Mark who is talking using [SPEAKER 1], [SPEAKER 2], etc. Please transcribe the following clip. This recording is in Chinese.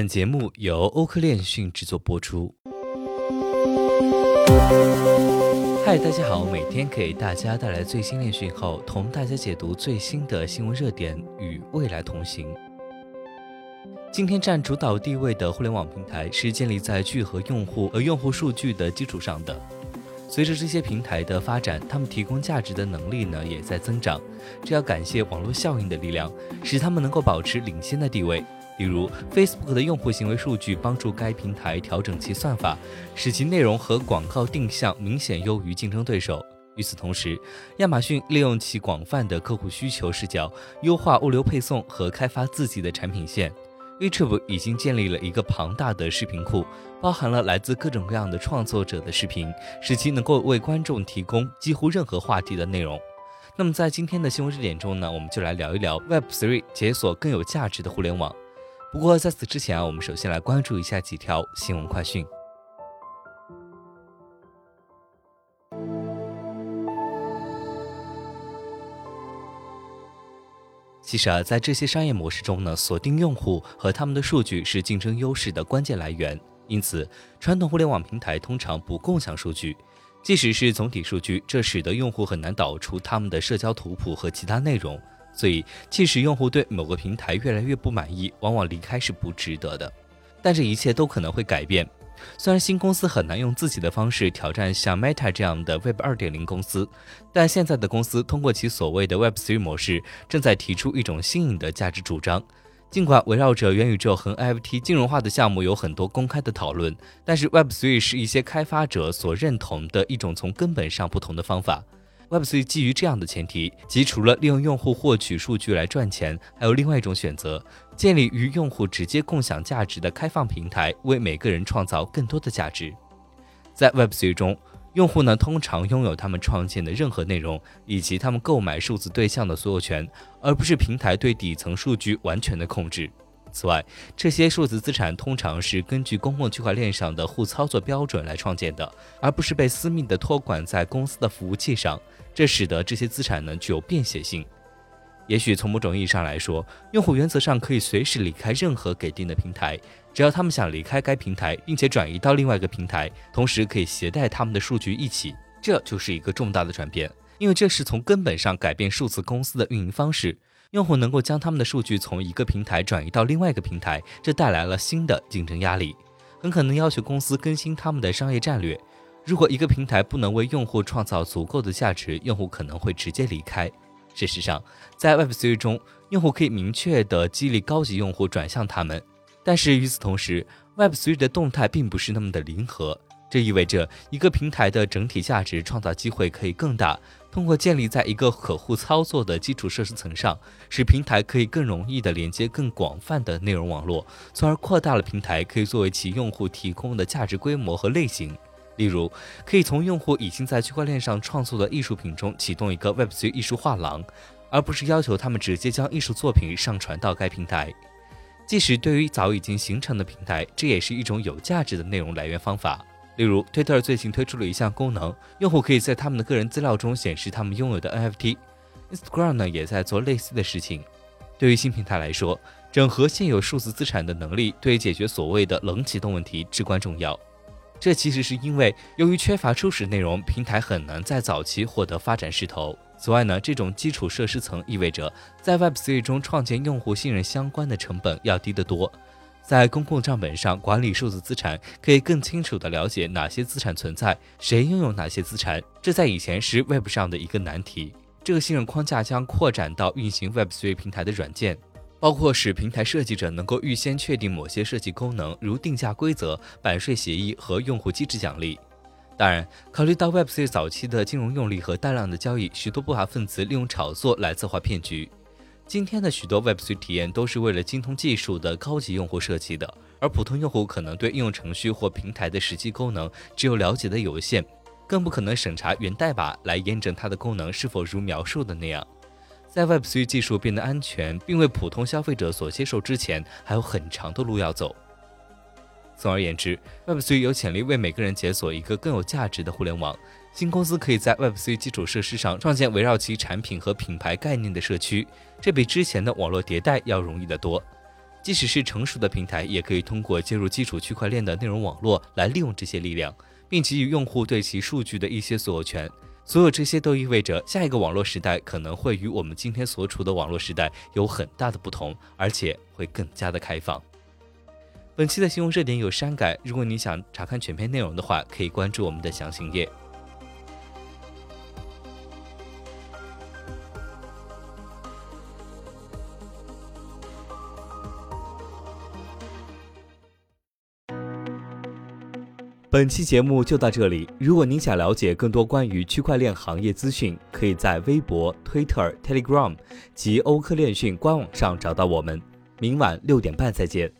[SPEAKER 1] 本节目由欧科链讯制作播出。嗨，大家好，每天给大家带来最新链讯后，同大家解读最新的新闻热点，与未来同行。今天占主导地位的互联网平台是建立在聚合用户和用户数据的基础上的。随着这些平台的发展，他们提供价值的能力呢也在增长。这要感谢网络效应的力量，使他们能够保持领先的地位。比如，Facebook 的用户行为数据帮助该平台调整其算法，使其内容和广告定向明显优于竞争对手。与此同时，亚马逊利用其广泛的客户需求视角，优化物流配送和开发自己的产品线。YouTube 已经建立了一个庞大的视频库，包含了来自各种各样的创作者的视频，使其能够为观众提供几乎任何话题的内容。那么，在今天的新闻热点中呢，我们就来聊一聊 Web3 解锁更有价值的互联网。不过在此之前啊，我们首先来关注一下几条新闻快讯。其实啊，在这些商业模式中呢，锁定用户和他们的数据是竞争优势的关键来源。因此，传统互联网平台通常不共享数据，即使是总体数据，这使得用户很难导出他们的社交图谱和其他内容。所以，即使用户对某个平台越来越不满意，往往离开是不值得的。但这一切都可能会改变。虽然新公司很难用自己的方式挑战像 Meta 这样的 Web 2.0公司，但现在的公司通过其所谓的 Web3 模式，正在提出一种新颖的价值主张。尽管围绕着元宇宙和 NFT 金融化的项目有很多公开的讨论，但是 Web3 是一些开发者所认同的一种从根本上不同的方法。Web3 基于这样的前提，即除了利用用户获取数据来赚钱，还有另外一种选择：建立与用户直接共享价值的开放平台，为每个人创造更多的价值。在 Web3 中，用户呢通常拥有他们创建的任何内容以及他们购买数字对象的所有权，而不是平台对底层数据完全的控制。此外，这些数字资产通常是根据公共区块链上的互操作标准来创建的，而不是被私密的托管在公司的服务器上。这使得这些资产呢具有便携性。也许从某种意义上来说，用户原则上可以随时离开任何给定的平台，只要他们想离开该平台，并且转移到另外一个平台，同时可以携带他们的数据一起。这就是一个重大的转变，因为这是从根本上改变数字公司的运营方式。用户能够将他们的数据从一个平台转移到另外一个平台，这带来了新的竞争压力，很可能要求公司更新他们的商业战略。如果一个平台不能为用户创造足够的价值，用户可能会直接离开。事实上，在 Web3 中，用户可以明确地激励高级用户转向他们，但是与此同时，Web3 的动态并不是那么的灵活。这意味着一个平台的整体价值创造机会可以更大。通过建立在一个可互操作的基础设施层上，使平台可以更容易地连接更广泛的内容网络，从而扩大了平台可以作为其用户提供的价值规模和类型。例如，可以从用户已经在区块链上创作的艺术品中启动一个 Web3 艺术画廊，而不是要求他们直接将艺术作品上传到该平台。即使对于早已经形成的平台，这也是一种有价值的内容来源方法。例如，Twitter 最近推出了一项功能，用户可以在他们的个人资料中显示他们拥有的 NFT。Instagram 呢也在做类似的事情。对于新平台来说，整合现有数字资产的能力对解决所谓的冷启动问题至关重要。这其实是因为由于缺乏初始内容，平台很难在早期获得发展势头。此外呢，这种基础设施层意味着在 Web3 中创建用户信任相关的成本要低得多。在公共账本上管理数字资产，可以更清楚地了解哪些资产存在，谁拥有哪些资产。这在以前是 Web 上的一个难题。这个信任框架将扩展到运行 Web3 平台的软件，包括使平台设计者能够预先确定某些设计功能，如定价规则、版税协议和用户机制奖励。当然，考虑到 Web3 早期的金融用力和大量的交易，许多不法分子利用炒作来策划骗局。今天的许多 Web3 体验都是为了精通技术的高级用户设计的，而普通用户可能对应用程序或平台的实际功能只有了解的有限，更不可能审查源代码来验证它的功能是否如描述的那样。在 Web3 技术变得安全并为普通消费者所接受之前，还有很长的路要走。总而言之，Web3 有潜力为每个人解锁一个更有价值的互联网。新公司可以在 Web3 基础设施上创建围绕其产品和品牌概念的社区，这比之前的网络迭代要容易得多。即使是成熟的平台，也可以通过接入基础区块链的内容网络来利用这些力量，并给予用户对其数据的一些所有权。所有这些都意味着下一个网络时代可能会与我们今天所处的网络时代有很大的不同，而且会更加的开放。本期的新闻热点有删改，如果你想查看全篇内容的话，可以关注我们的详情页。本期节目就到这里。如果您想了解更多关于区块链行业资讯，可以在微博、Twitter、Telegram 及欧科链讯官网上找到我们。明晚六点半再见。